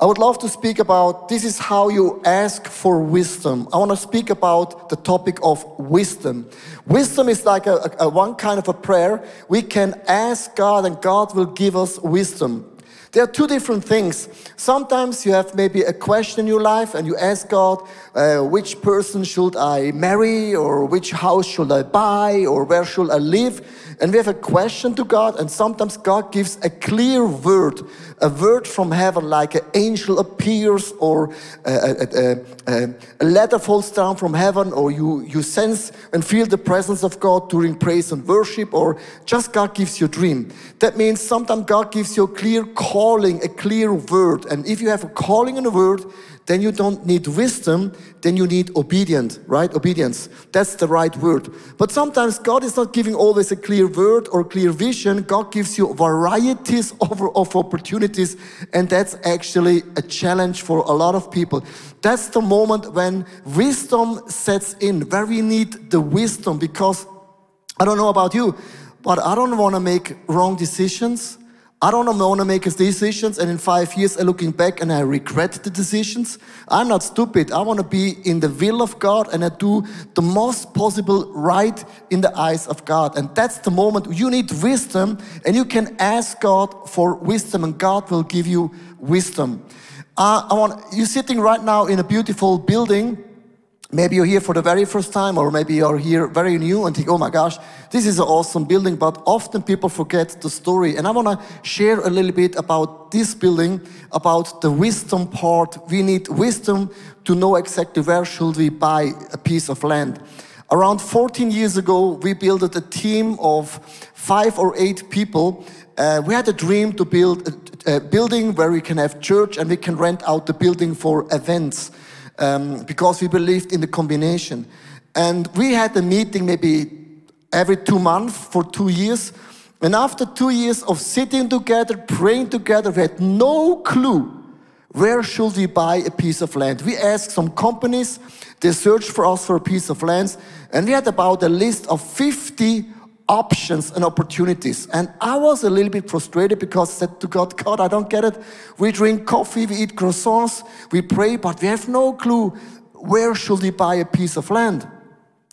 I would love to speak about this is how you ask for wisdom. I want to speak about the topic of wisdom. Wisdom is like a, a, one kind of a prayer. We can ask God and God will give us wisdom. There are two different things. Sometimes you have maybe a question in your life and you ask God, uh, which person should I marry, or which house should I buy, or where should I live? And we have a question to God, and sometimes God gives a clear word, a word from heaven, like an angel appears, or a, a, a, a letter falls down from heaven, or you, you sense and feel the presence of God during praise and worship, or just God gives you a dream. That means sometimes God gives you a clear calling, a clear word. And if you have a calling and a word, then you don't need wisdom, then you need obedience, right? Obedience. That's the right word. But sometimes God is not giving always a clear word or clear vision. God gives you varieties of, of opportunities, and that's actually a challenge for a lot of people. That's the moment when wisdom sets in, where we need the wisdom because I don't know about you, but I don't want to make wrong decisions. I don't want to make decisions and in five years I'm looking back and I regret the decisions. I'm not stupid. I want to be in the will of God and I do the most possible right in the eyes of God. And that's the moment you need wisdom and you can ask God for wisdom and God will give you wisdom. Uh, I want you sitting right now in a beautiful building Maybe you're here for the very first time, or maybe you're here very new and think, oh my gosh, this is an awesome building. But often people forget the story. And I want to share a little bit about this building, about the wisdom part. We need wisdom to know exactly where should we buy a piece of land. Around 14 years ago, we built a team of five or eight people. Uh, we had a dream to build a, a building where we can have church and we can rent out the building for events um, because we believed in the combination. And we had a meeting maybe every two months for two years. And after two years of sitting together, praying together, we had no clue where should we buy a piece of land. We asked some companies, they searched for us for a piece of land, and we had about a list of 50 options and opportunities. And I was a little bit frustrated because I said to God, God, I don't get it. We drink coffee, we eat croissants, we pray, but we have no clue where should we buy a piece of land.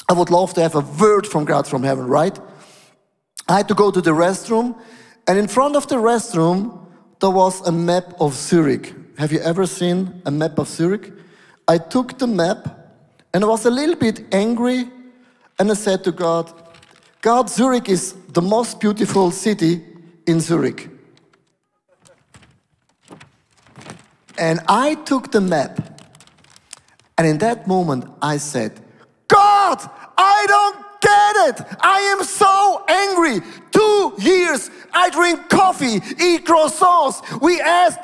I would love to have a word from God from heaven, right? I had to go to the restroom, and in front of the restroom, there was a map of Zurich. Have you ever seen a map of Zurich? I took the map and I was a little bit angry, and I said to God, God, Zurich is the most beautiful city in Zurich. And I took the map, and in that moment I said, God, I don't get it. I am so angry. Two years I drink coffee, eat croissants. We ask